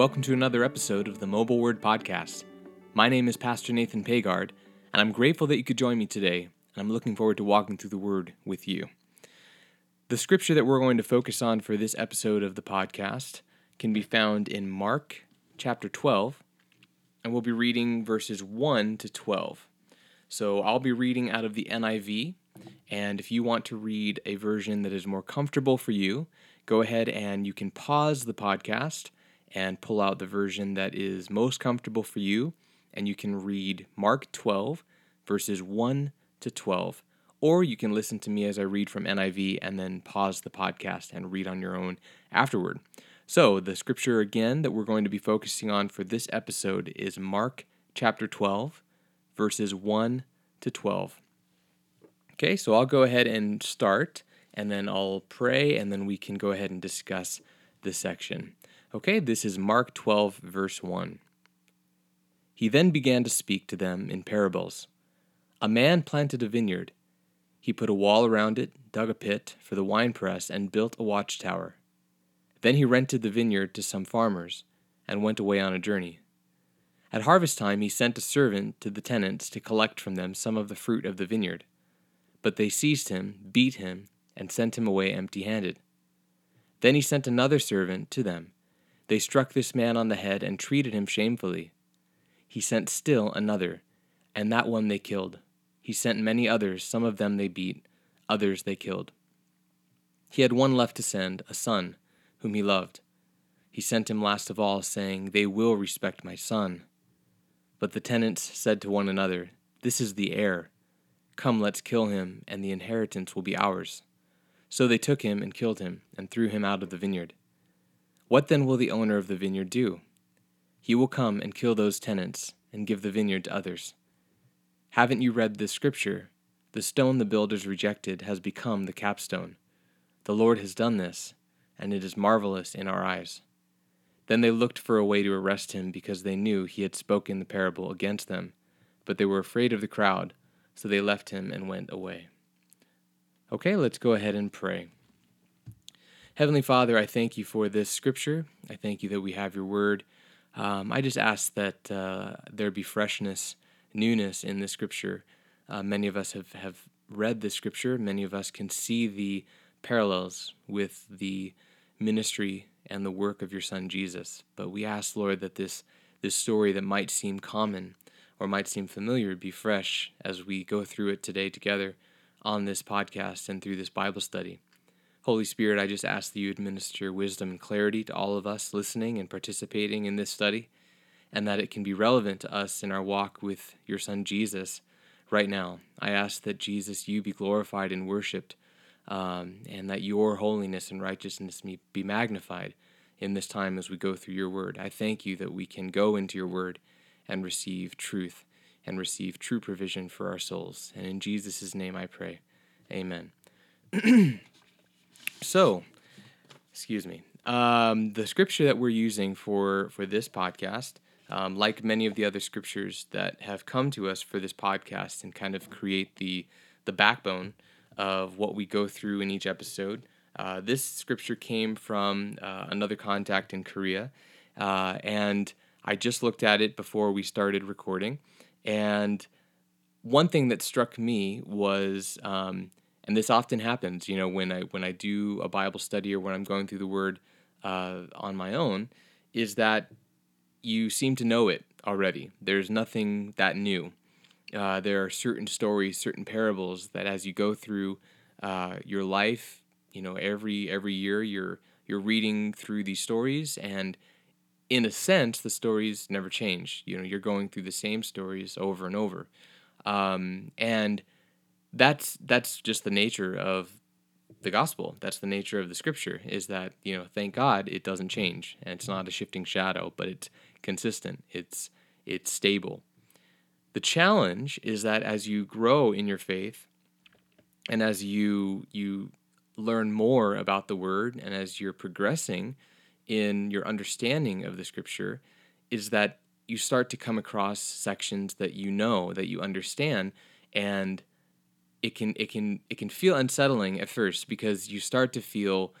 welcome to another episode of the Mobile Word Podcast. My name is Pastor Nathan Pagard, and I'm grateful that you could join me today, and I'm looking forward to walking through the Word with you. The scripture that we're going to focus on for this episode of the podcast can be found in Mark chapter 12, and we'll be reading verses 1 to 12. So I'll be reading out of the NIV, and if you want to read a version that is more comfortable for you, go ahead and you can pause the podcast and pull out the version that is most comfortable for you, and you can read Mark 12, verses 1 to 12. Or you can listen to me as I read from NIV and then pause the podcast and read on your own afterward. So, the scripture again that we're going to be focusing on for this episode is Mark chapter 12, verses 1 to 12. Okay, so I'll go ahead and start, and then I'll pray, and then we can go ahead and discuss this section. Okay, this is Mark 12, verse 1. He then began to speak to them in parables. A man planted a vineyard. He put a wall around it, dug a pit for the winepress, and built a watchtower. Then he rented the vineyard to some farmers and went away on a journey. At harvest time, he sent a servant to the tenants to collect from them some of the fruit of the vineyard. But they seized him, beat him, and sent him away empty handed. Then he sent another servant to them. They struck this man on the head and treated him shamefully. He sent still another, and that one they killed. He sent many others, some of them they beat, others they killed. He had one left to send, a son, whom he loved. He sent him last of all, saying, They will respect my son. But the tenants said to one another, This is the heir. Come, let's kill him, and the inheritance will be ours. So they took him and killed him, and threw him out of the vineyard. What then will the owner of the vineyard do? He will come and kill those tenants, and give the vineyard to others. Haven't you read this scripture? The stone the builders rejected has become the capstone. The Lord has done this, and it is marvelous in our eyes. Then they looked for a way to arrest him because they knew he had spoken the parable against them, but they were afraid of the crowd so they left him and went away. Okay, let's go ahead and pray. Heavenly Father, I thank you for this scripture. I thank you that we have your word. Um, I just ask that uh, there be freshness, newness in this scripture. Uh, many of us have, have read this scripture, many of us can see the parallels with the ministry and the work of your son Jesus. But we ask, Lord, that this, this story that might seem common or might seem familiar be fresh as we go through it today together on this podcast and through this Bible study. Holy Spirit, I just ask that you administer wisdom and clarity to all of us listening and participating in this study, and that it can be relevant to us in our walk with your Son Jesus right now. I ask that Jesus, you be glorified and worshiped, um, and that your holiness and righteousness be magnified in this time as we go through your word. I thank you that we can go into your word and receive truth and receive true provision for our souls. And in Jesus' name I pray. Amen. so, excuse me. Um, the scripture that we're using for, for this podcast, um, like many of the other scriptures that have come to us for this podcast and kind of create the, the backbone of what we go through in each episode, uh, this scripture came from uh, another contact in Korea. Uh, and I just looked at it before we started recording, and one thing that struck me was, um, and this often happens, you know, when I when I do a Bible study or when I'm going through the Word uh, on my own, is that you seem to know it already. There's nothing that new. Uh, there are certain stories, certain parables that as you go through uh, your life, you know, every every year you're you're reading through these stories and in a sense, the stories never change. You know, you're going through the same stories over and over, um, and that's that's just the nature of the gospel. That's the nature of the scripture. Is that you know, thank God, it doesn't change, and it's not a shifting shadow, but it's consistent. It's it's stable. The challenge is that as you grow in your faith, and as you you learn more about the word, and as you're progressing in your understanding of the scripture is that you start to come across sections that you know that you understand and it can it can it can feel unsettling at first because you start to feel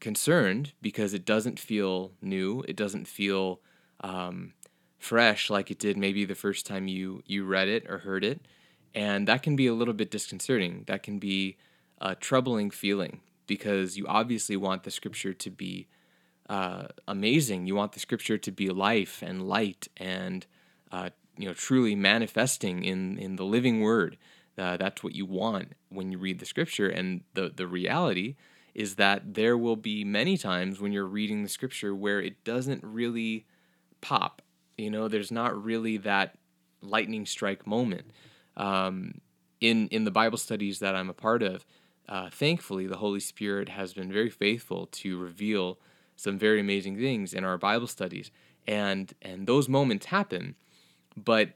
concerned because it doesn't feel new. It doesn't feel um, fresh like it did maybe the first time you you read it or heard it, and that can be a little bit disconcerting. That can be a troubling feeling because you obviously want the scripture to be uh, amazing. You want the scripture to be life and light and uh, you know truly manifesting in in the living word. Uh, that's what you want when you read the scripture, and the the reality is that there will be many times when you're reading the scripture where it doesn't really pop. You know, there's not really that lightning strike moment. Um, in in the Bible studies that I'm a part of, uh, thankfully, the Holy Spirit has been very faithful to reveal some very amazing things in our Bible studies, and and those moments happen. But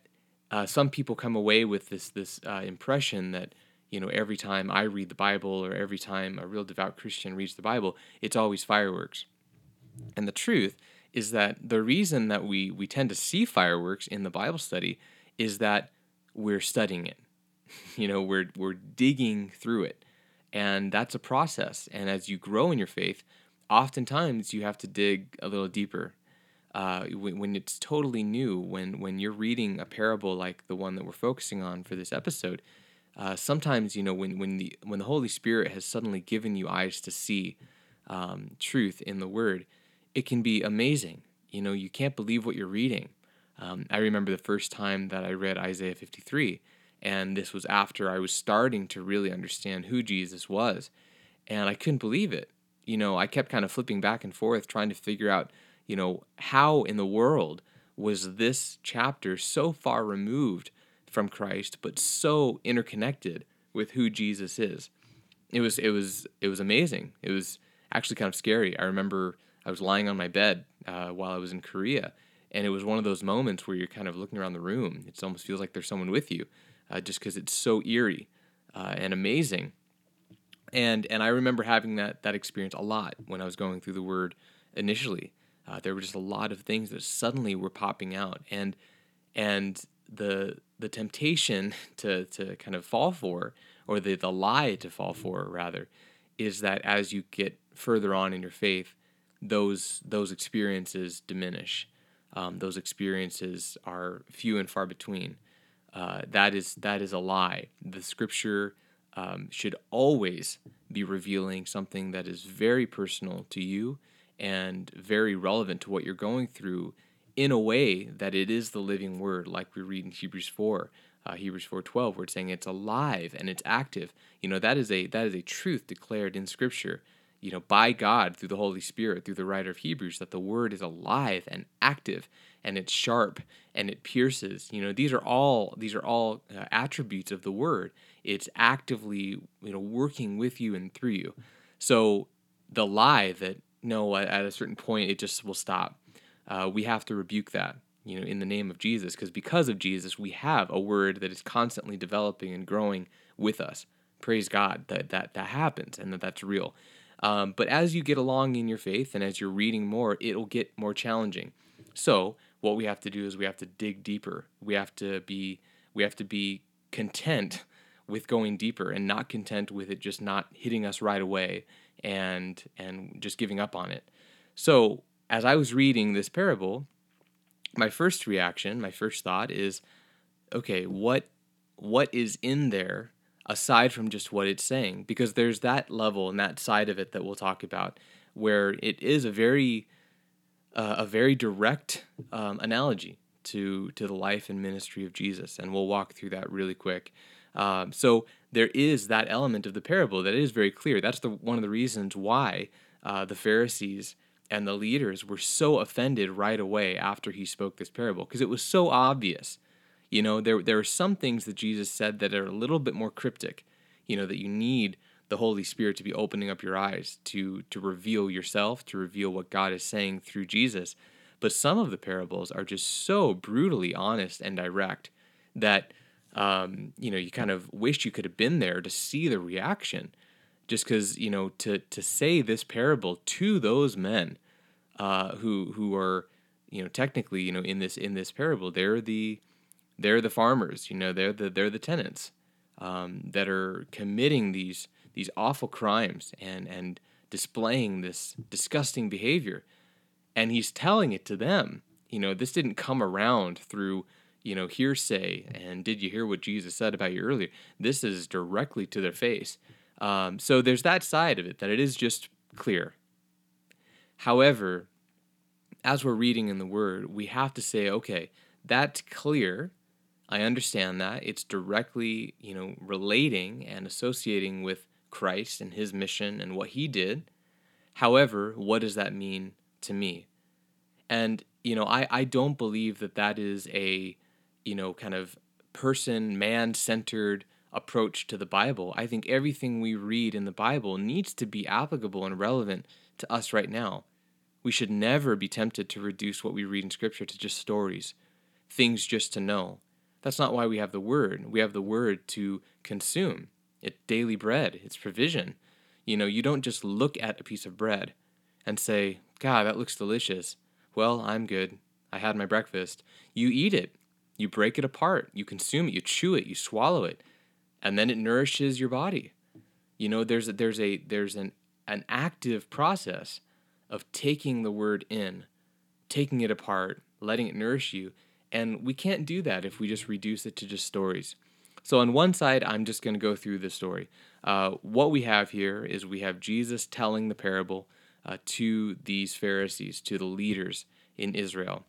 uh, some people come away with this this uh, impression that you know, every time I read the Bible or every time a real devout Christian reads the Bible, it's always fireworks. And the truth is that the reason that we, we tend to see fireworks in the Bible study is that we're studying it. You know, we're, we're digging through it. And that's a process. And as you grow in your faith, oftentimes you have to dig a little deeper. Uh, when, it's totally new, when, when you're reading a parable like the one that we're focusing on for this episode, uh, sometimes you know when when the when the Holy Spirit has suddenly given you eyes to see um, truth in the Word, it can be amazing. You know, you can't believe what you're reading. Um, I remember the first time that I read Isaiah 53, and this was after I was starting to really understand who Jesus was, and I couldn't believe it. You know, I kept kind of flipping back and forth, trying to figure out, you know, how in the world was this chapter so far removed from Christ, but so interconnected with who Jesus is. It was it was it was amazing. It was actually kind of scary. I remember I was lying on my bed uh, while I was in Korea, and it was one of those moments where you're kind of looking around the room. It almost feels like there's someone with you, uh, just because it's so eerie uh, and amazing. And and I remember having that that experience a lot when I was going through the Word initially. Uh, there were just a lot of things that suddenly were popping out, and and the the temptation to to kind of fall for, or the the lie to fall for rather, is that as you get further on in your faith, those those experiences diminish. Um, those experiences are few and far between. Uh, that is that is a lie. The scripture um, should always be revealing something that is very personal to you and very relevant to what you're going through in a way that it is the living word, like we read in Hebrews 4, uh, Hebrews 4:12, where it's saying it's alive and it's active. You know that is a that is a truth declared in Scripture. You know by God through the Holy Spirit through the writer of Hebrews that the word is alive and active and it's sharp and it pierces. You know these are all these are all uh, attributes of the word. It's actively you know working with you and through you. So the lie that no at a certain point it just will stop. Uh, we have to rebuke that you know in the name of jesus because because of jesus we have a word that is constantly developing and growing with us. Praise god that that that happens and that that's real. Um, but as you get along in your faith and as you're reading more it'll get more challenging. So what we have to do is we have to dig deeper. We have to be we have to be content with going deeper and not content with it just not hitting us right away and and just giving up on it so as I was reading this parable, my first reaction, my first thought is, okay, what what is in there aside from just what it's saying? Because there's that level and that side of it that we'll talk about, where it is a very uh, a very direct um, analogy to to the life and ministry of Jesus, and we'll walk through that really quick. Um, so there is that element of the parable that is very clear. That's the one of the reasons why uh, the Pharisees and the leaders were so offended right away after he spoke this parable because it was so obvious. You know, there there are some things that Jesus said that are a little bit more cryptic. You know, that you need the Holy Spirit to be opening up your eyes to to reveal yourself, to reveal what God is saying through Jesus. But some of the parables are just so brutally honest and direct that um, you know you kind of wish you could have been there to see the reaction just because you know to to say this parable to those men uh, who who are you know technically you know in this in this parable they're the they're the farmers you know they're the they're the tenants um, that are committing these these awful crimes and and displaying this disgusting behavior. And he's telling it to them. You know, this didn't come around through, you know, hearsay and did you hear what Jesus said about you earlier? This is directly to their face. Um, so there's that side of it, that it is just clear. However, as we're reading in the Word, we have to say, okay, that's clear. I understand that. It's directly, you know, relating and associating with Christ and his mission and what he did. However, what does that mean to me? And, you know, I, I don't believe that that is a, you know, kind of person, man centered approach to the Bible. I think everything we read in the Bible needs to be applicable and relevant to us right now. We should never be tempted to reduce what we read in Scripture to just stories, things just to know. That's not why we have the Word. We have the Word to consume. It's daily bread, it's provision. You know, you don't just look at a piece of bread and say, God, that looks delicious. Well, I'm good. I had my breakfast. You eat it, you break it apart, you consume it, you chew it, you swallow it, and then it nourishes your body. You know, there's a, there's a there's an an active process of taking the word in, taking it apart, letting it nourish you, and we can't do that if we just reduce it to just stories. So, on one side, I'm just going to go through the story. Uh, what we have here is we have Jesus telling the parable uh, to these Pharisees, to the leaders in Israel.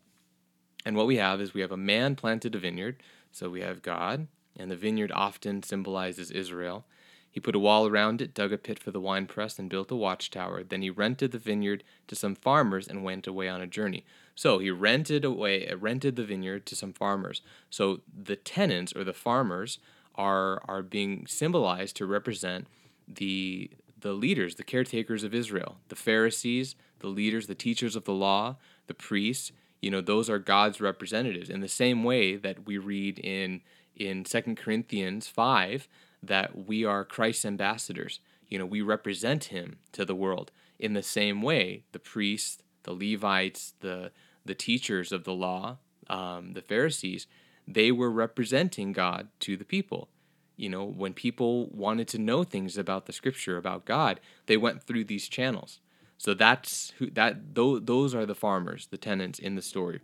And what we have is we have a man planted a vineyard. So, we have God, and the vineyard often symbolizes Israel. He put a wall around it, dug a pit for the winepress, and built a watchtower. Then he rented the vineyard to some farmers and went away on a journey. So he rented away, uh, rented the vineyard to some farmers. So the tenants or the farmers are are being symbolized to represent the the leaders, the caretakers of Israel, the Pharisees, the leaders, the teachers of the law, the priests. You know, those are God's representatives. In the same way that we read in in Second Corinthians five that we are Christ's ambassadors. You know, we represent him to the world. In the same way, the priests, the Levites, the the teachers of the law, um, the Pharisees, they were representing God to the people. You know, when people wanted to know things about the Scripture, about God, they went through these channels. So that's who that those, are the farmers, the tenants in the story.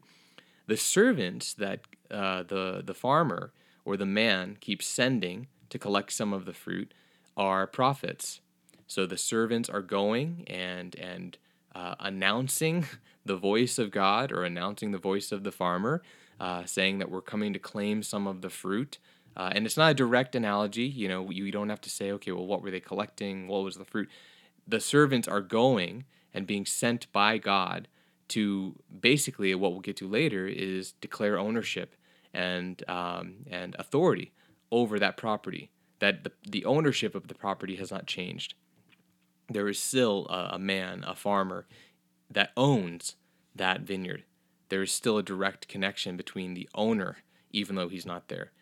The servants that uh, the the farmer or the man keeps sending to collect some of the fruit are prophets. So the servants are going and and uh, announcing the voice of God or announcing the voice of the farmer, uh, saying that we're coming to claim some of the fruit. Uh, and it's not a direct analogy. You know, you don't have to say, okay, well, what were they collecting? What was the fruit? The servants are going and being sent by God to basically what we'll get to later is declare ownership and um, and authority over that property, that the, the ownership of the property has not changed. There is still a, a man, a farmer, that owns that vineyard. There is still a direct connection between the owner, even though he's not there.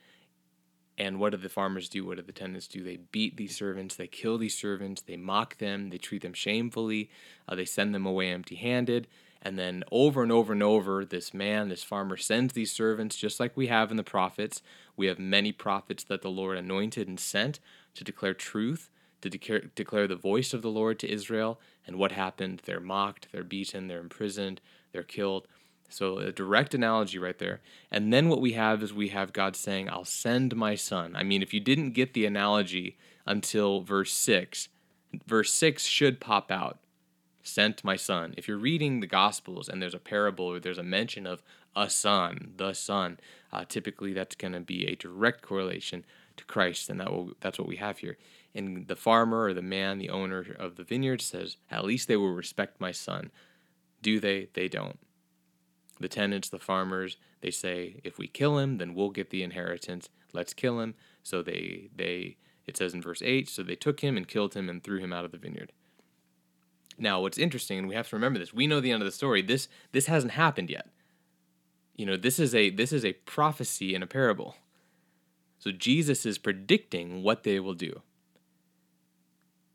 And what do the farmers do? What do the tenants do? They beat these servants, they kill these servants, they mock them, they treat them shamefully, uh, they send them away empty handed. And then over and over and over, this man, this farmer sends these servants, just like we have in the prophets. We have many prophets that the Lord anointed and sent to declare truth, to declare, declare the voice of the Lord to Israel. And what happened? They're mocked, they're beaten, they're imprisoned, they're killed. So, a direct analogy right there. And then what we have is we have God saying, I'll send my son. I mean, if you didn't get the analogy until verse 6, verse 6 should pop out sent my son. If you're reading the Gospels and there's a parable or there's a mention of a son, the son, uh, typically that's going to be a direct correlation to Christ, and that will, that's what we have here. And the farmer or the man, the owner of the vineyard says, At least they will respect my son. Do they? They don't. The tenants, the farmers, they say, If we kill him, then we'll get the inheritance. Let's kill him. So they, they, it says in verse 8, so they took him and killed him and threw him out of the vineyard. Now, what's interesting, and we have to remember this, we know the end of the story. This this hasn't happened yet. You know, this is a this is a prophecy in a parable. So Jesus is predicting what they will do.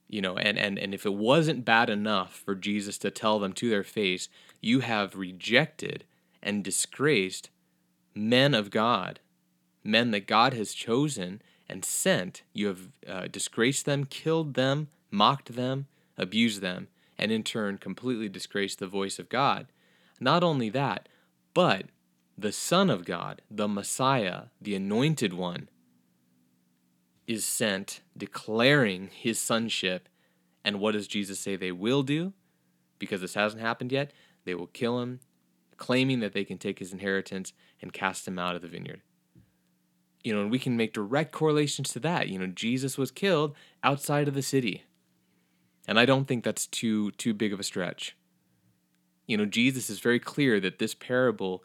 You know, and, and, and if it wasn't bad enough for Jesus to tell them to their face, you have rejected and disgraced men of God, men that God has chosen and sent. You have uh, disgraced them, killed them, mocked them, abused them and in turn completely disgraced the voice of God. Not only that, but the Son of God, the Messiah, the Anointed One, is sent declaring his sonship. And what does Jesus say they will do? Because this hasn't happened yet, they will kill him, claiming that they can take his inheritance and cast him out of the vineyard. You know, and we can make direct correlations to that. You know, Jesus was killed outside of the city. And I don't think that's too too big of a stretch. You know, Jesus is very clear that this parable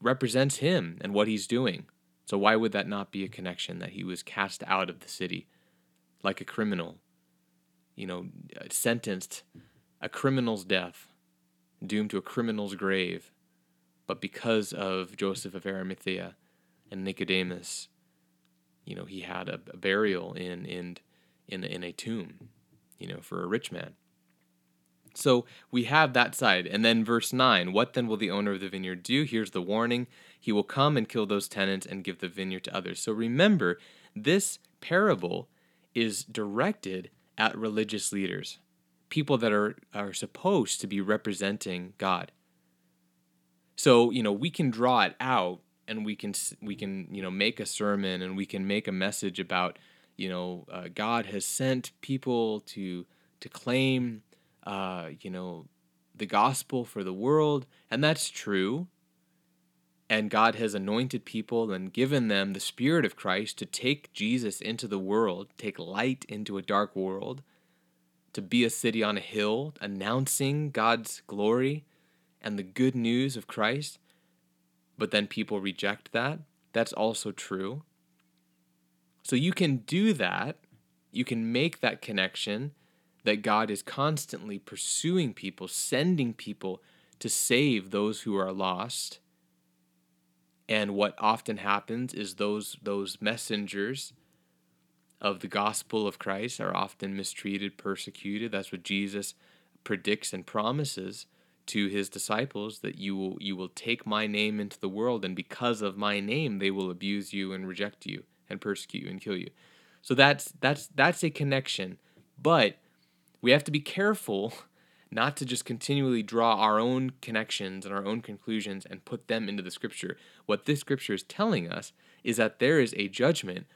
represents him and what he's doing. So why would that not be a connection that he was cast out of the city like a criminal, you know, sentenced a criminal's death, doomed to a criminal's grave, but because of Joseph of Arimathea and Nicodemus, you know, he had a, a burial in in in in a tomb, you know, for a rich man. So we have that side. And then verse 9 What then will the owner of the vineyard do? Here's the warning He will come and kill those tenants and give the vineyard to others. So remember, this parable is directed at religious leaders, people that are, are supposed to be representing God. So, you know, we can draw it out and we can we can, you know, make a sermon and we can make a message about, you know, uh, God has sent people to to claim uh, you know, the gospel for the world, and that's true. And God has anointed people and given them the Spirit of Christ to take Jesus into the world, take light into a dark world, to be a city on a hill, announcing God's glory and the good news of Christ. But then people reject that. That's also true. So you can do that. You can make that connection that God is constantly pursuing people, sending people to save those who are lost. And what often happens is those those messengers of the gospel of Christ are often mistreated, persecuted. That's what Jesus predicts and promises to his disciples that you will you will take my name into the world and because of my name they will abuse you and reject you and persecute you and kill you. So that's that's that's a connection. But we have to be careful not to just continually draw our own connections and our own conclusions and put them into the scripture. What this scripture is telling us is that there is a judgment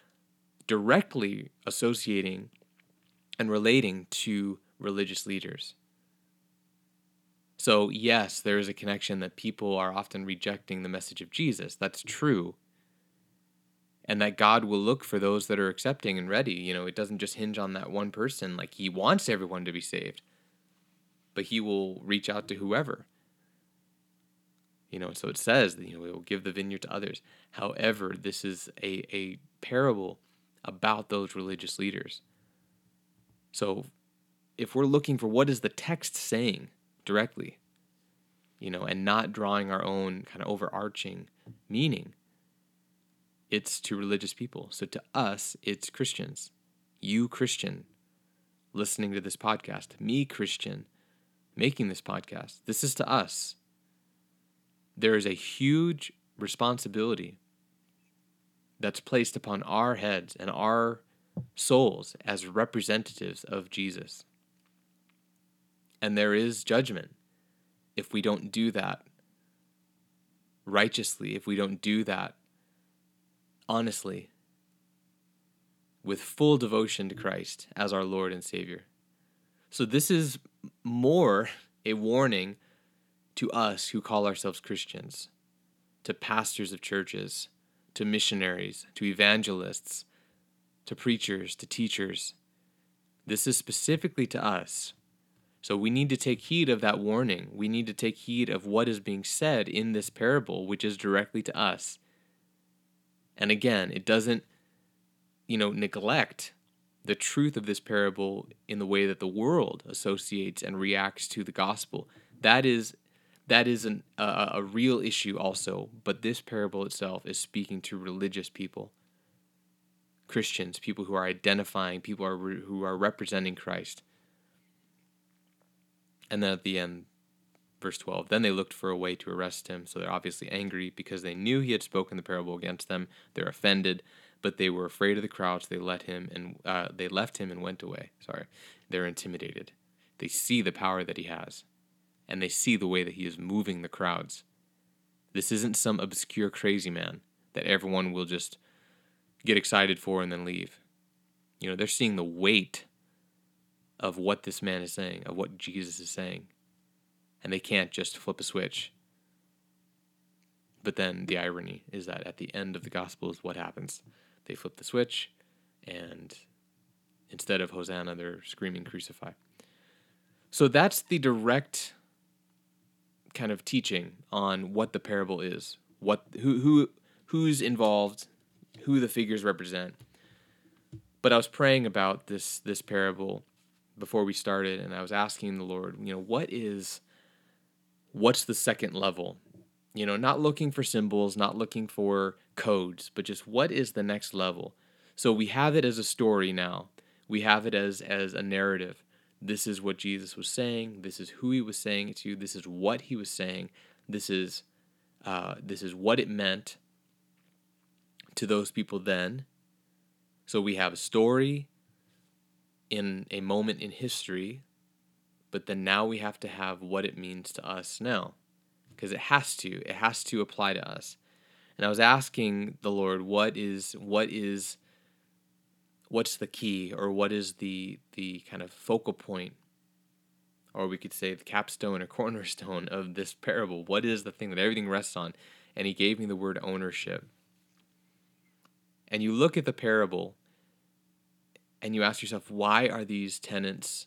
directly associating and relating to religious leaders. So, yes, there is a connection that people are often rejecting the message of Jesus. That's true and that God will look for those that are accepting and ready. You know, it doesn't just hinge on that one person. Like He wants everyone to be saved, but He will reach out to whoever. You know, so it says that, you know, we will give the vineyard to others. However, this is a, a parable about those religious leaders. So if we're looking for what is the text saying directly, you know, and not drawing our own kind of overarching meaning, it's to religious people. So to us, it's Christians. You, Christian, listening to this podcast. Me, Christian, making this podcast. This is to us. There is a huge responsibility that's placed upon our heads and our souls as representatives of Jesus. And there is judgment if we don't do that righteously, if we don't do that honestly, with full devotion to Christ as our Lord and Savior. So, this is more a warning to us who call ourselves Christians, to pastors of churches, to missionaries, to evangelists, to preachers, to teachers. This is specifically to us. So we need to take heed of that warning. We need to take heed of what is being said in this parable, which is directly to us. And again, it doesn't, you know, neglect the truth of this parable in the way that the world associates and reacts to the gospel. That is that is an, a, a real issue also, but this parable itself is speaking to religious people, Christians, people who are identifying, people are, who are representing Christ. And then at the end, Verse 12 Then they looked for a way to arrest him, so they're obviously angry because they knew he had spoken the parable against them. They're offended, but they were afraid of the crowd, so they let him and uh, they left him and went away. Sorry, they're intimidated. They see the power that he has, and they see the way that he is moving the crowds. This isn't some obscure crazy man that everyone will just get excited for and then leave. You know, they're seeing the weight of what this man is saying, of what Jesus is saying. And they can't just flip a switch. But then the irony is that at the end of the gospel is what happens. They flip the switch and instead of Hosanna, they're screaming crucify. So that's the direct kind of teaching on what the parable is, what who who who's involved, who the figures represent. But I was praying about this this parable before we started and I was asking the Lord, you know, what is what's the second level? You know, not looking for symbols, not looking for codes, but just what is the next level? So we have it as a story now. We have it as as a narrative. This is what Jesus was saying. This is who he was saying it to. This is what he was saying. This is uh, this is what it meant to those people then. So we have a story in a moment in history, but then now we have to have what it means to us now. Because it has to. It has to apply to us. And I was asking the Lord, what is what is what's the key or what is the the kind of focal point or we could say the capstone or cornerstone of this parable what is the thing that everything rests on and he gave me the word ownership and you look at the parable and you ask yourself why are these tenants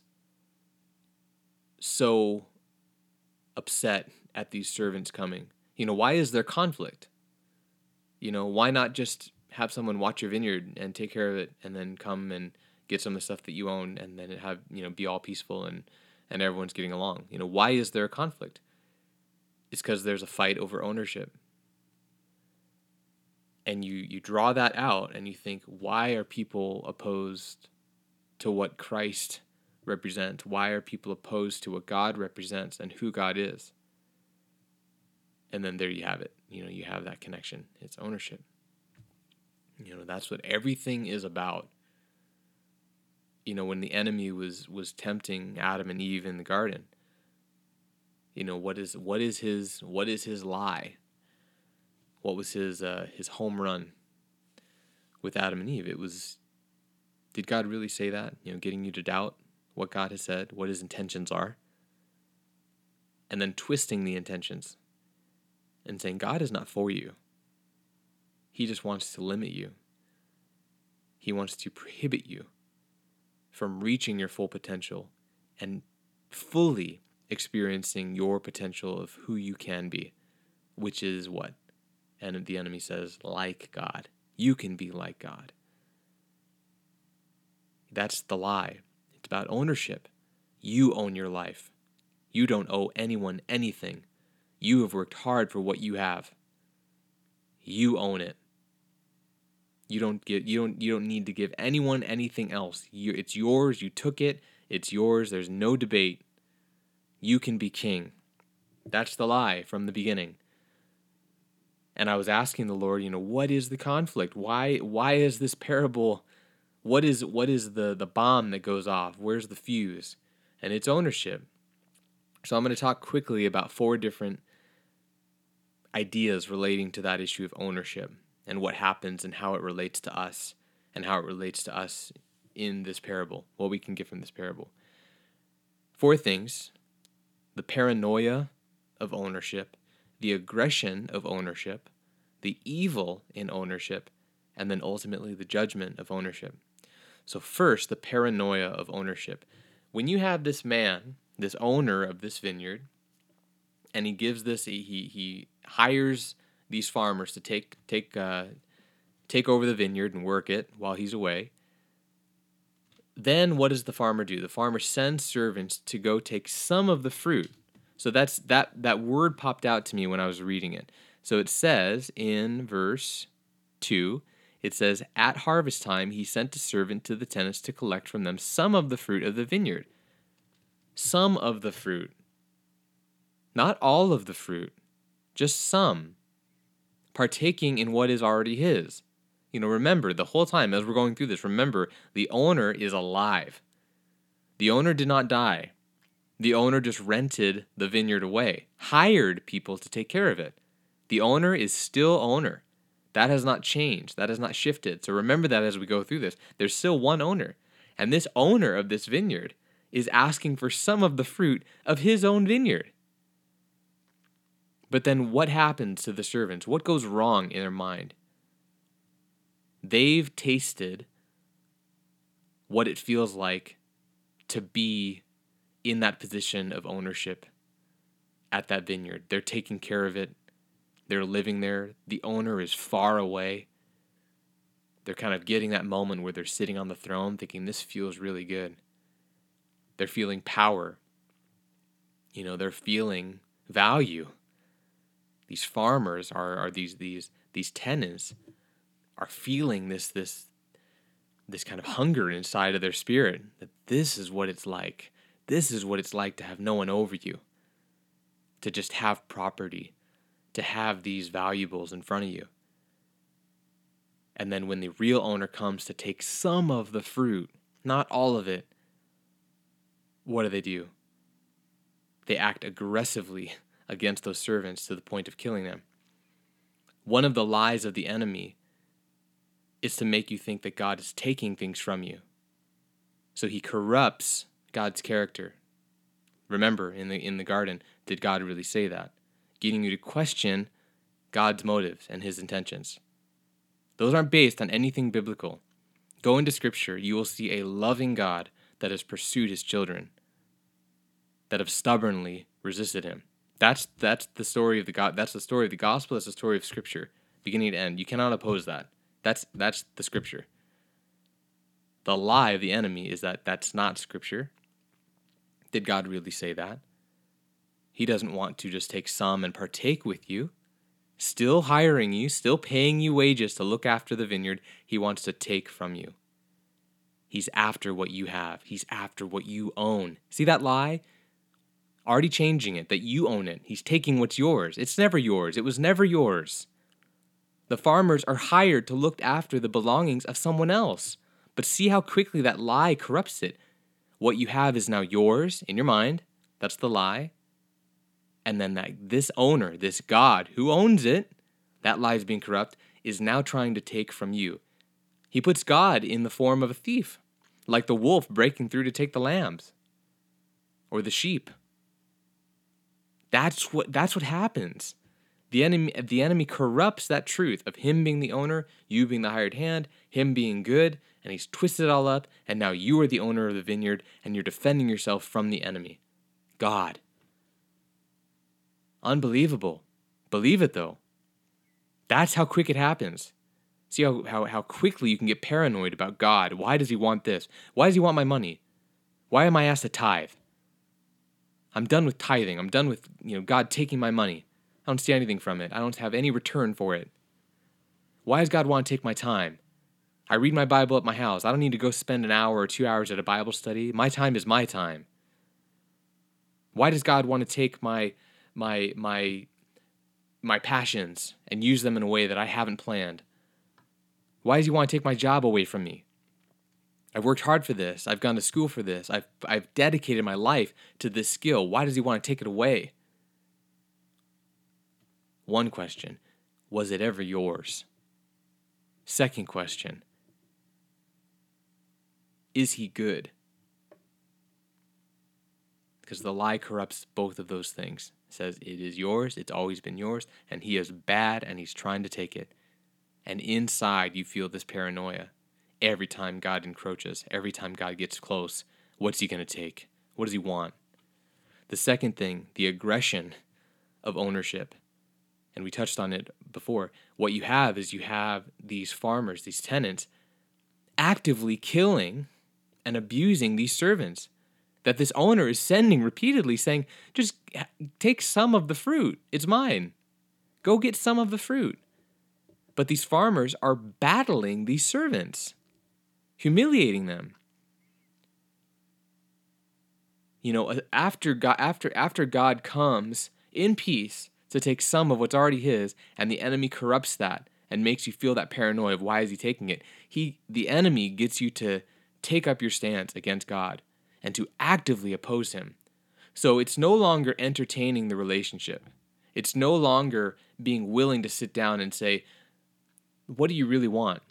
so upset at these servants coming? You know why is there conflict? You know why not just have someone watch your vineyard and take care of it and then come and get some of the stuff that you own and then have you know be all peaceful and and everyone's getting along? You know why is there a conflict? It's because there's a fight over ownership and you you draw that out and you think why are people opposed to what Christ represents? Why are people opposed to what God represents and who God is? And then there you have it. You know you have that connection. It's ownership. You know, that's what everything is about. You know, when the enemy was was tempting Adam and Eve in the garden, you know, what is what is his what is his lie? What was his uh, his home run with Adam and Eve? It was did God really say that? You know, getting you to doubt what God has said, what his intentions are, and then twisting the intentions and saying God is not for you. He just wants to limit you. He wants to prohibit you from reaching your full potential and fully experiencing your potential of who you can be, which is what? And the enemy says, like God. You can be like God. That's the lie. It's about ownership. You own your life. You don't owe anyone anything. You have worked hard for what you have. You own it. You don't get you don't you don't need to give anyone anything else. You, it's yours. You took it. It's yours. There's no debate. You can be king. That's the lie from the beginning. And I was asking the Lord, you know, what is the conflict? Why why is this parable what is what is the the bomb that goes off? Where's the fuse? And it's ownership. So I'm going to talk quickly about four different ideas relating to that issue of ownership and what happens and how it relates to us and how it relates to us in this parable, what we can get from this parable. Four things the paranoia of ownership, the aggression of ownership, the evil in ownership, and then ultimately the judgment of ownership. So, first, the paranoia of ownership. When you have this man, this owner of this vineyard, and he gives this, he, he hires these farmers to take take uh, take over the vineyard and work it while he's away. Then what does the farmer do? The farmer sends servants to go take some of the fruit. So that's that that word popped out to me when I was reading it. So it says in verse 2, it says at harvest time he sent a servant to the tenants to collect from them some of the fruit of the vineyard. Some of the fruit. Not all of the fruit, just some partaking in what is already his. You know, remember the whole time as we're going through this, remember the owner is alive. The owner did not die. The owner just rented the vineyard away, hired people to take care of it. The owner is still owner. That has not changed. That has not shifted. So remember that as we go through this. There's still one owner. And this owner of this vineyard is asking for some of the fruit of his own vineyard. But then what happens to the servants? What goes wrong in their mind? They've tasted what it feels like to be in that position of ownership at that vineyard. They're taking care of it, they're living there. The owner is far away. They're kind of getting that moment where they're sitting on the throne thinking, this feels really good. They're feeling power. You know, they're feeling value. These farmers are, are these these these tenants are feeling this this this kind of hunger inside of their spirit that this is what it's like. This is what it's like to have no one over you. To just have property, to have these valuables in front of you. And then when the real owner comes to take some of the fruit, not all of it, what do they do? They act aggressively against those servants to the point of killing them. One of the lies of the enemy is to make you think that God is taking things from you. So he corrupts God's character. Remember in the in the garden, did God really say that? Getting you to question God's motives and his intentions. Those aren't based on anything biblical. Go into scripture, you will see a loving God that has pursued his children, that have stubbornly resisted him. That's that's the story of the God that's the story of the gospel, that's the story of scripture, beginning to end. You cannot oppose that. That's that's the scripture. The lie of the enemy is that that's not scripture. Did God really say that? He doesn't want to just take some and partake with you. Still hiring you, still paying you wages to look after the vineyard, he wants to take from you. He's after what you have. He's after what you own. See that lie? Already changing it, that you own it. He's taking what's yours. It's never yours. It was never yours. The farmers are hired to look after the belongings of someone else. But see how quickly that lie corrupts it. What you have is now yours in your mind. That's the lie. And then that this owner, this God who owns it, that lie is being corrupt, is now trying to take from you. He puts God in the form of a thief, like the wolf breaking through to take the lambs or the sheep. That's what that's what happens. The enemy, the enemy corrupts that truth of him being the owner, you being the hired hand, him being good, and he's twisted it all up, and now you are the owner of the vineyard, and you're defending yourself from the enemy. God. Unbelievable. Believe it though. That's how quick it happens. See how, how, how quickly you can get paranoid about God. Why does he want this? Why does he want my money? Why am I asked to tithe? I'm done with tithing. I'm done with you know God taking my money. I don't see anything from it. I don't have any return for it. Why does God want to take my time? I read my Bible at my house. I don't need to go spend an hour or two hours at a Bible study. My time is my time. Why does God want to take my my my my passions and use them in a way that I haven't planned? Why does he want to take my job away from me? I've worked hard for this. I've gone to school for this. I've I've dedicated my life to this skill. Why does he want to take it away? One question Was it ever yours? Second question Is he good? Because the lie corrupts both of those things. It says it is yours, it's always been yours, and he is bad and he's trying to take it. And inside you feel this paranoia. Every time God encroaches, every time God gets close, what's he going to take? What does he want? The second thing, the aggression of ownership and we touched on it before, what you have is you have these farmers, these tenants, actively killing and abusing these servants that this owner is sending repeatedly, saying, just take some of the fruit. It's mine. Go get some of the fruit. But these farmers are battling these servants, humiliating them. You know, after God, after after God comes in peace to take some of what's already his, and the enemy corrupts that and makes you feel that paranoia of why is he taking it. He the enemy gets you to take up your stance against God and to actively oppose him. So it's no longer entertaining the relationship. It's no longer being willing to sit down and say, what do you really want?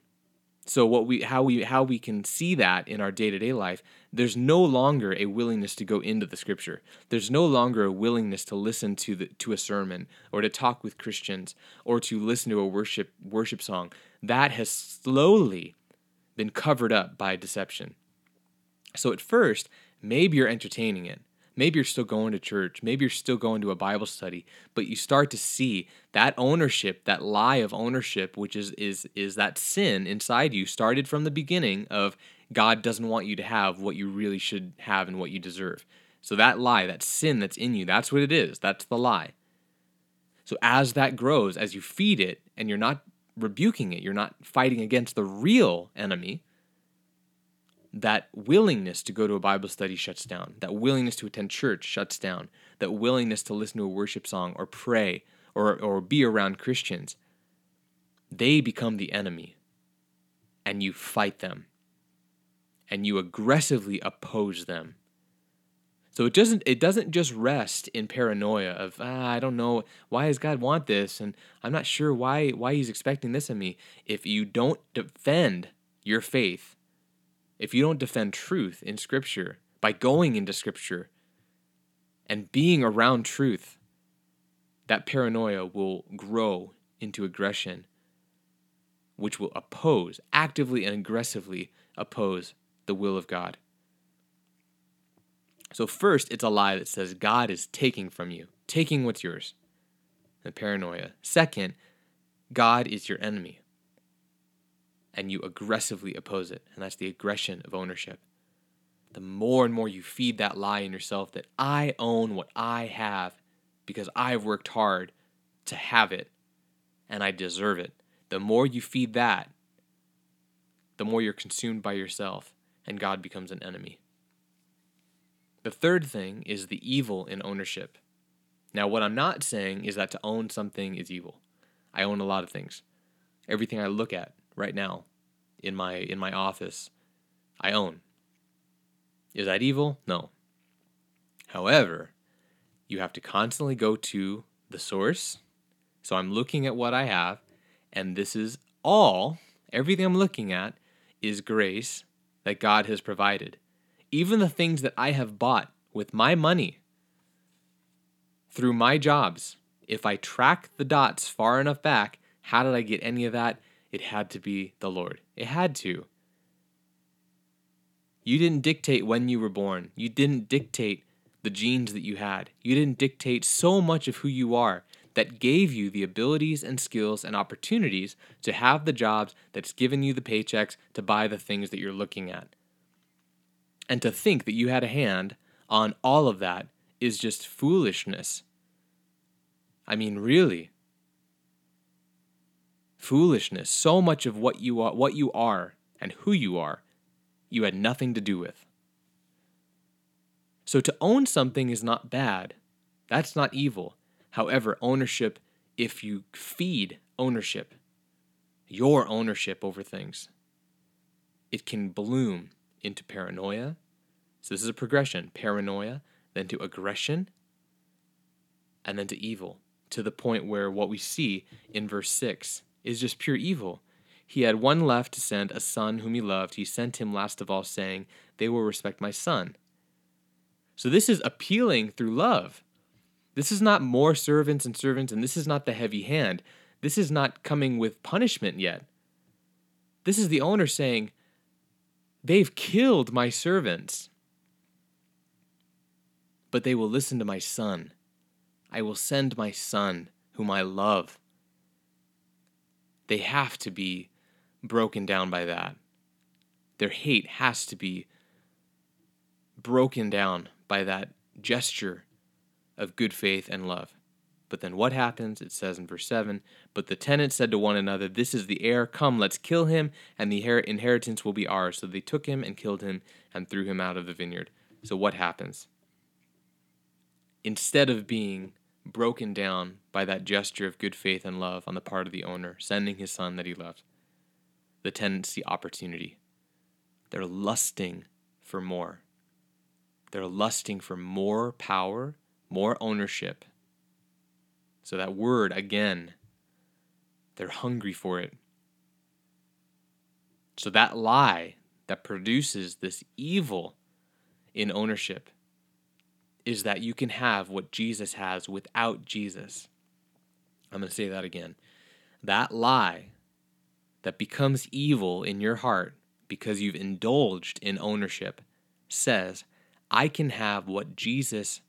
So what we how we how we can see that in our day-to-day life, there's no longer a willingness to go into the scripture. There's no longer a willingness to listen to the to a sermon or to talk with Christians or to listen to a worship worship song. That has slowly been covered up by deception. So at first, maybe you're entertaining it. Maybe you're still going to church. Maybe you're still going to a Bible study, but you start to see that ownership, that lie of ownership, which is is is that sin inside you started from the beginning of God doesn't want you to have what you really should have and what you deserve. So that lie, that sin that's in you, that's what it is. That's the lie. So as that grows, as you feed it and you're not rebuking it, you're not fighting against the real enemy, that willingness to go to a Bible study shuts down. That willingness to attend church shuts down. That willingness to listen to a worship song or pray or, or be around Christians, they become the enemy. And you fight them. And you aggressively oppose them. So it doesn't it doesn't just rest in paranoia of ah, I don't know why does God want this and I'm not sure why why he's expecting this of me. If you don't defend your faith, if you don't defend truth in Scripture by going into Scripture and being around truth, that paranoia will grow into aggression, which will oppose, actively and aggressively oppose the will of God. So, first, it's a lie that says God is taking from you, taking what's yours, the paranoia. Second, God is your enemy and you aggressively oppose it. And that's the aggression of ownership. The more and more you feed that lie in yourself that I own what I have because I've worked hard to have it and I deserve it, the more you feed that, the more you're consumed by yourself and God becomes an enemy. The third thing is the evil in ownership. Now, what I'm not saying is that to own something is evil. I own a lot of things. Everything I look at right now in my in my office I own. Is that evil? No. However, you have to constantly go to the source. So I'm looking at what I have, and this is all, everything I'm looking at is grace that God has provided. Even the things that I have bought with my money through my jobs, if I track the dots far enough back, how did I get any of that? It had to be the Lord. It had to. You didn't dictate when you were born. You didn't dictate the genes that you had. You didn't dictate so much of who you are that gave you the abilities and skills and opportunities to have the jobs that's given you the paychecks to buy the things that you're looking at. And to think that you had a hand on all of that is just foolishness. I mean, really foolishness. So much of what you are, what you are and who you are, you had nothing to do with. So to own something is not bad. That's not evil. However, ownership, if you feed ownership, your ownership over things, it can bloom into paranoia. So this is a progression paranoia, then to aggression, and then to evil, to the point where what we see in verse 6 is just pure evil. He had one left to send, a son whom he loved. He sent him last of all, saying, They will respect my son. So this is appealing through love. This is not more servants and servants, and this is not the heavy hand. This is not coming with punishment yet. This is the owner saying, They've killed my servants, but they will listen to my son. I will send my son, whom I love they have to be broken down by that. Their hate has to be broken down by that gesture of good faith and love. But then what happens? It says in verse 7 But the tenants said to one another, This is the heir. Come, let's kill him, and the inheritance will be ours. So they took him and killed him and threw him out of the vineyard. So what happens? Instead of being broken down by that gesture of good faith and love on the part of the owner, sending his son that he loved. The tenants see opportunity. They're lusting for more. They're lusting for more power, more ownership. So, that word again, they're hungry for it. So, that lie that produces this evil in ownership is that you can have what Jesus has without Jesus. I'm going to say that again. That lie that becomes evil in your heart because you've indulged in ownership says, I can have what Jesus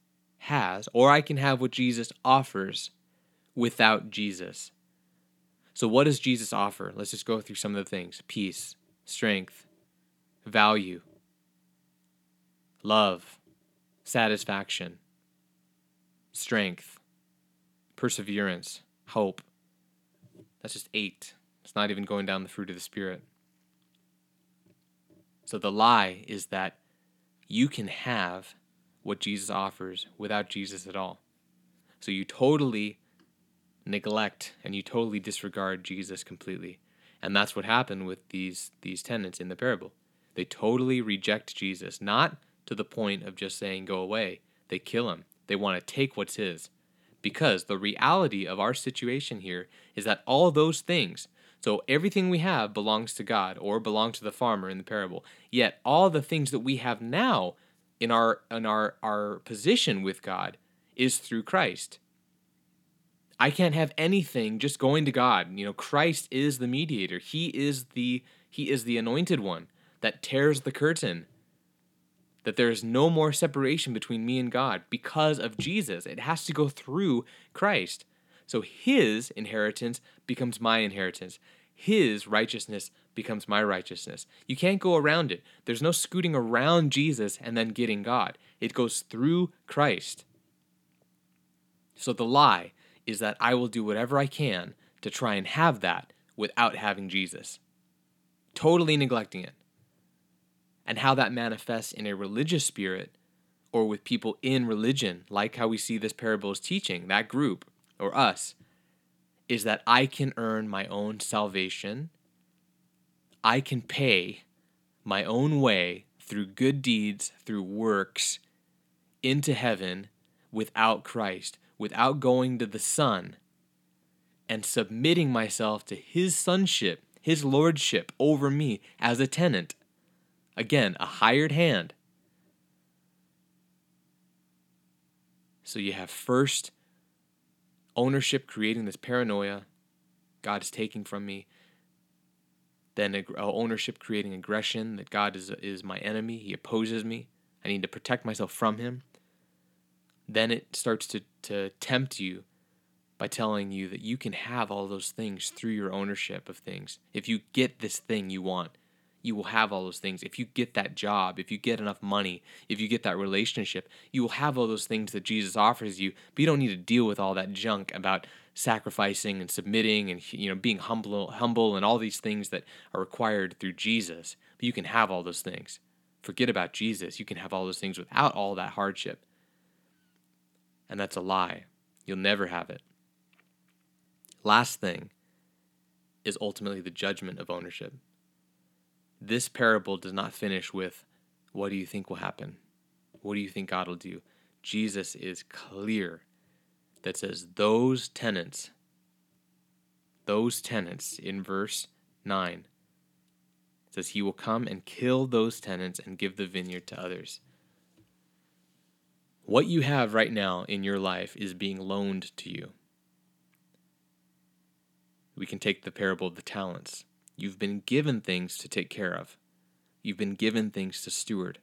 has, or I can have what Jesus offers without Jesus. So, what does Jesus offer? Let's just go through some of the things peace, strength, value, love, satisfaction, strength, perseverance, hope. That's just eight. It's not even going down the fruit of the Spirit. So the lie is that you can have what Jesus offers without Jesus at all. So you totally neglect and you totally disregard Jesus completely. And that's what happened with these these tenants in the parable. They totally reject Jesus, not to the point of just saying go away. They kill him. They want to take what's his. Because the reality of our situation here is that all those things, so everything we have belongs to God or belongs to the farmer in the parable. Yet all the things that we have now in our in our our position with God is through Christ. I can't have anything just going to God. You know, Christ is the mediator. He is the he is the anointed one that tears the curtain. That there is no more separation between me and God because of Jesus. It has to go through Christ. So his inheritance becomes my inheritance. His righteousness becomes my righteousness. You can't go around it. There's no scooting around Jesus and then getting God. It goes through Christ. So the lie is that I will do whatever I can to try and have that without having Jesus. Totally neglecting it and how that manifests in a religious spirit or with people in religion, like how we see this parable is teaching, that group or us, is that I can earn my own salvation. I can pay my own way through good deeds, through works, into heaven without Christ, without going to the Son and submitting myself to His sonship, His lordship over me as a tenant. Again, a hired hand. So you have first ownership creating this paranoia God is taking from me. Then ag- uh, ownership creating aggression that God is, is my enemy. He opposes me. I need to protect myself from him. Then it starts to, to tempt you by telling you that you can have all those things through your ownership of things. If you get this thing you want, you will have all those things. If you get that job, if you get enough money, if you get that relationship, you will have all those things that Jesus offers you. But you don't need to deal with all that junk about sacrificing and submitting and you know being humble humble and all these things that are required through Jesus. But you can have all those things. Forget about Jesus. You can have all those things without all that hardship. And that's a lie. You'll never have it. Last thing is ultimately the judgment of ownership this parable does not finish with, What do you think will happen? What do you think God will do? Jesus is clear that says, Those tenants, those tenants in verse 9 says, He will come and kill those tenants and give the vineyard to others. What you have right now in your life is being loaned to you. We can take the parable of the talents. You've been given things to take care of. You've been given things to steward.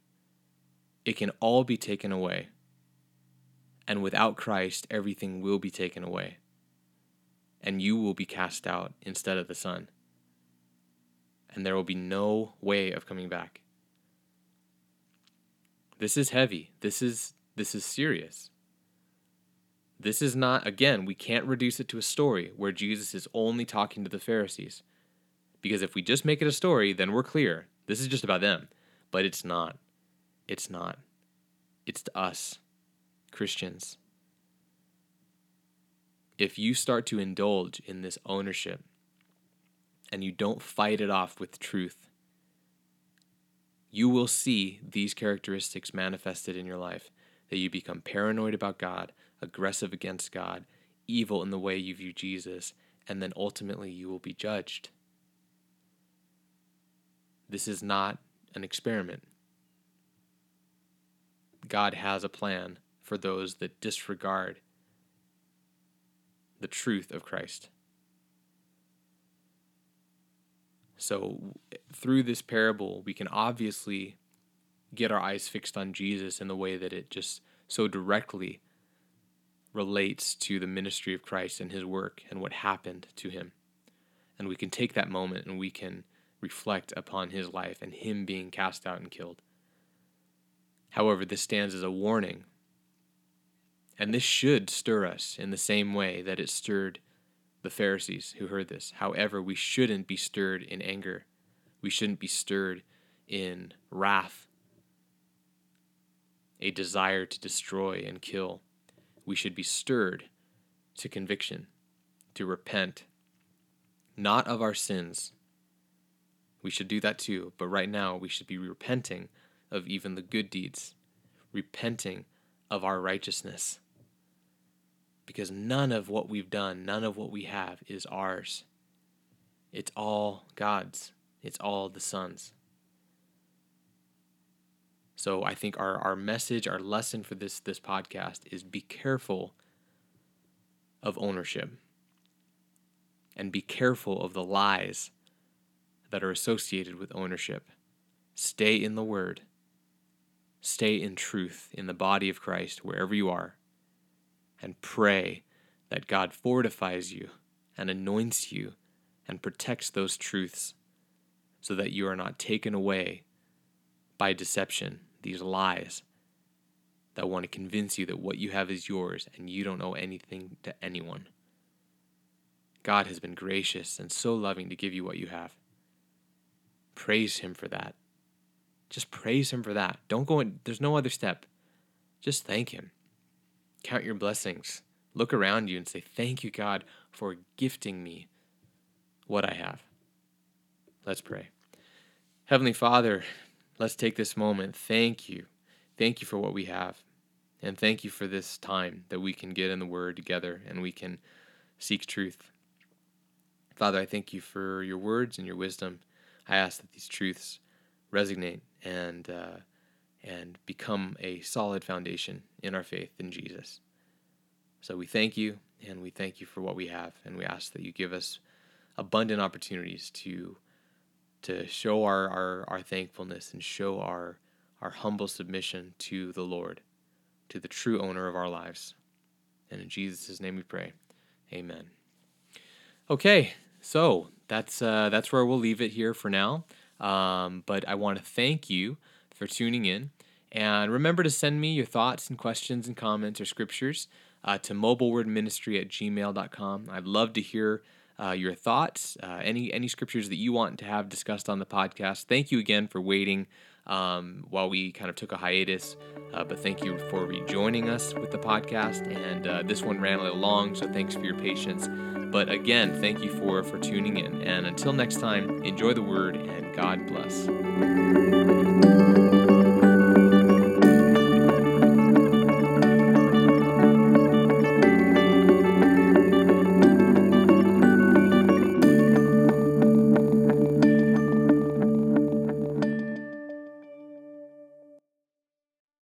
It can all be taken away. And without Christ, everything will be taken away. And you will be cast out instead of the Son. And there will be no way of coming back. This is heavy. This is this is serious. This is not again, we can't reduce it to a story where Jesus is only talking to the Pharisees. Because if we just make it a story, then we're clear. This is just about them. But it's not. It's not. It's to us, Christians. If you start to indulge in this ownership and you don't fight it off with truth, you will see these characteristics manifested in your life that you become paranoid about God, aggressive against God, evil in the way you view Jesus, and then ultimately you will be judged. This is not an experiment. God has a plan for those that disregard the truth of Christ. So, through this parable, we can obviously get our eyes fixed on Jesus in the way that it just so directly relates to the ministry of Christ and his work and what happened to him. And we can take that moment and we can reflect upon his life and him being cast out and killed. However, this stands as a warning. And this should stir us in the same way that it stirred the Pharisees who heard this. However, we shouldn't be stirred in anger. We shouldn't be stirred in wrath, a desire to destroy and kill. We should be stirred to conviction, to repent, not of our sins. We should do that too, but right now we should be repenting of even the good deeds, repenting of our righteousness. Because none of what we've done, none of what we have is ours. It's all God's, it's all the Son's. So I think our, our message, our lesson for this, this podcast is be careful of ownership and be careful of the lies that are associated with ownership. Stay in the Word Stay in truth in the body of Christ wherever you are and pray that God fortifies you and anoints you and protects those truths so that you are not taken away by deception, these lies that want to convince you that what you have is yours and you don't owe anything to anyone. God has been gracious and so loving to give you what you have. Praise Him for that. Just praise Him for that. Don't go in, there's no other step. Just thank Him. Count your blessings. Look around you and say, Thank you, God, for gifting me what I have. Let's pray. Heavenly Father, let's take this moment. Thank you. Thank you for what we have. And thank you for this time that we can get in the Word together and we can seek truth. Father, I thank you for your words and your wisdom. I ask that these truths resonate and uh, and become a solid foundation in our faith in Jesus. So we thank you, and we thank you for what we have, and we ask that you give us abundant opportunities to to show our, our, our thankfulness and show our our humble submission to the Lord, to the true owner of our lives. And in Jesus' name we pray. Amen. Okay, so that's uh, that's where we'll leave it here for now. Um, but I want to thank you for tuning in. And remember to send me your thoughts and questions and comments or scriptures uh, to mobilewordministry at gmail.com. I'd love to hear uh, your thoughts, uh, any, any scriptures that you want to have discussed on the podcast. Thank you again for waiting um, while we kind of took a hiatus. Uh, but thank you for rejoining us with the podcast. And uh, this one ran a little long, so thanks for your patience. But again, thank you for, for tuning in. And until next time, enjoy the word and God bless.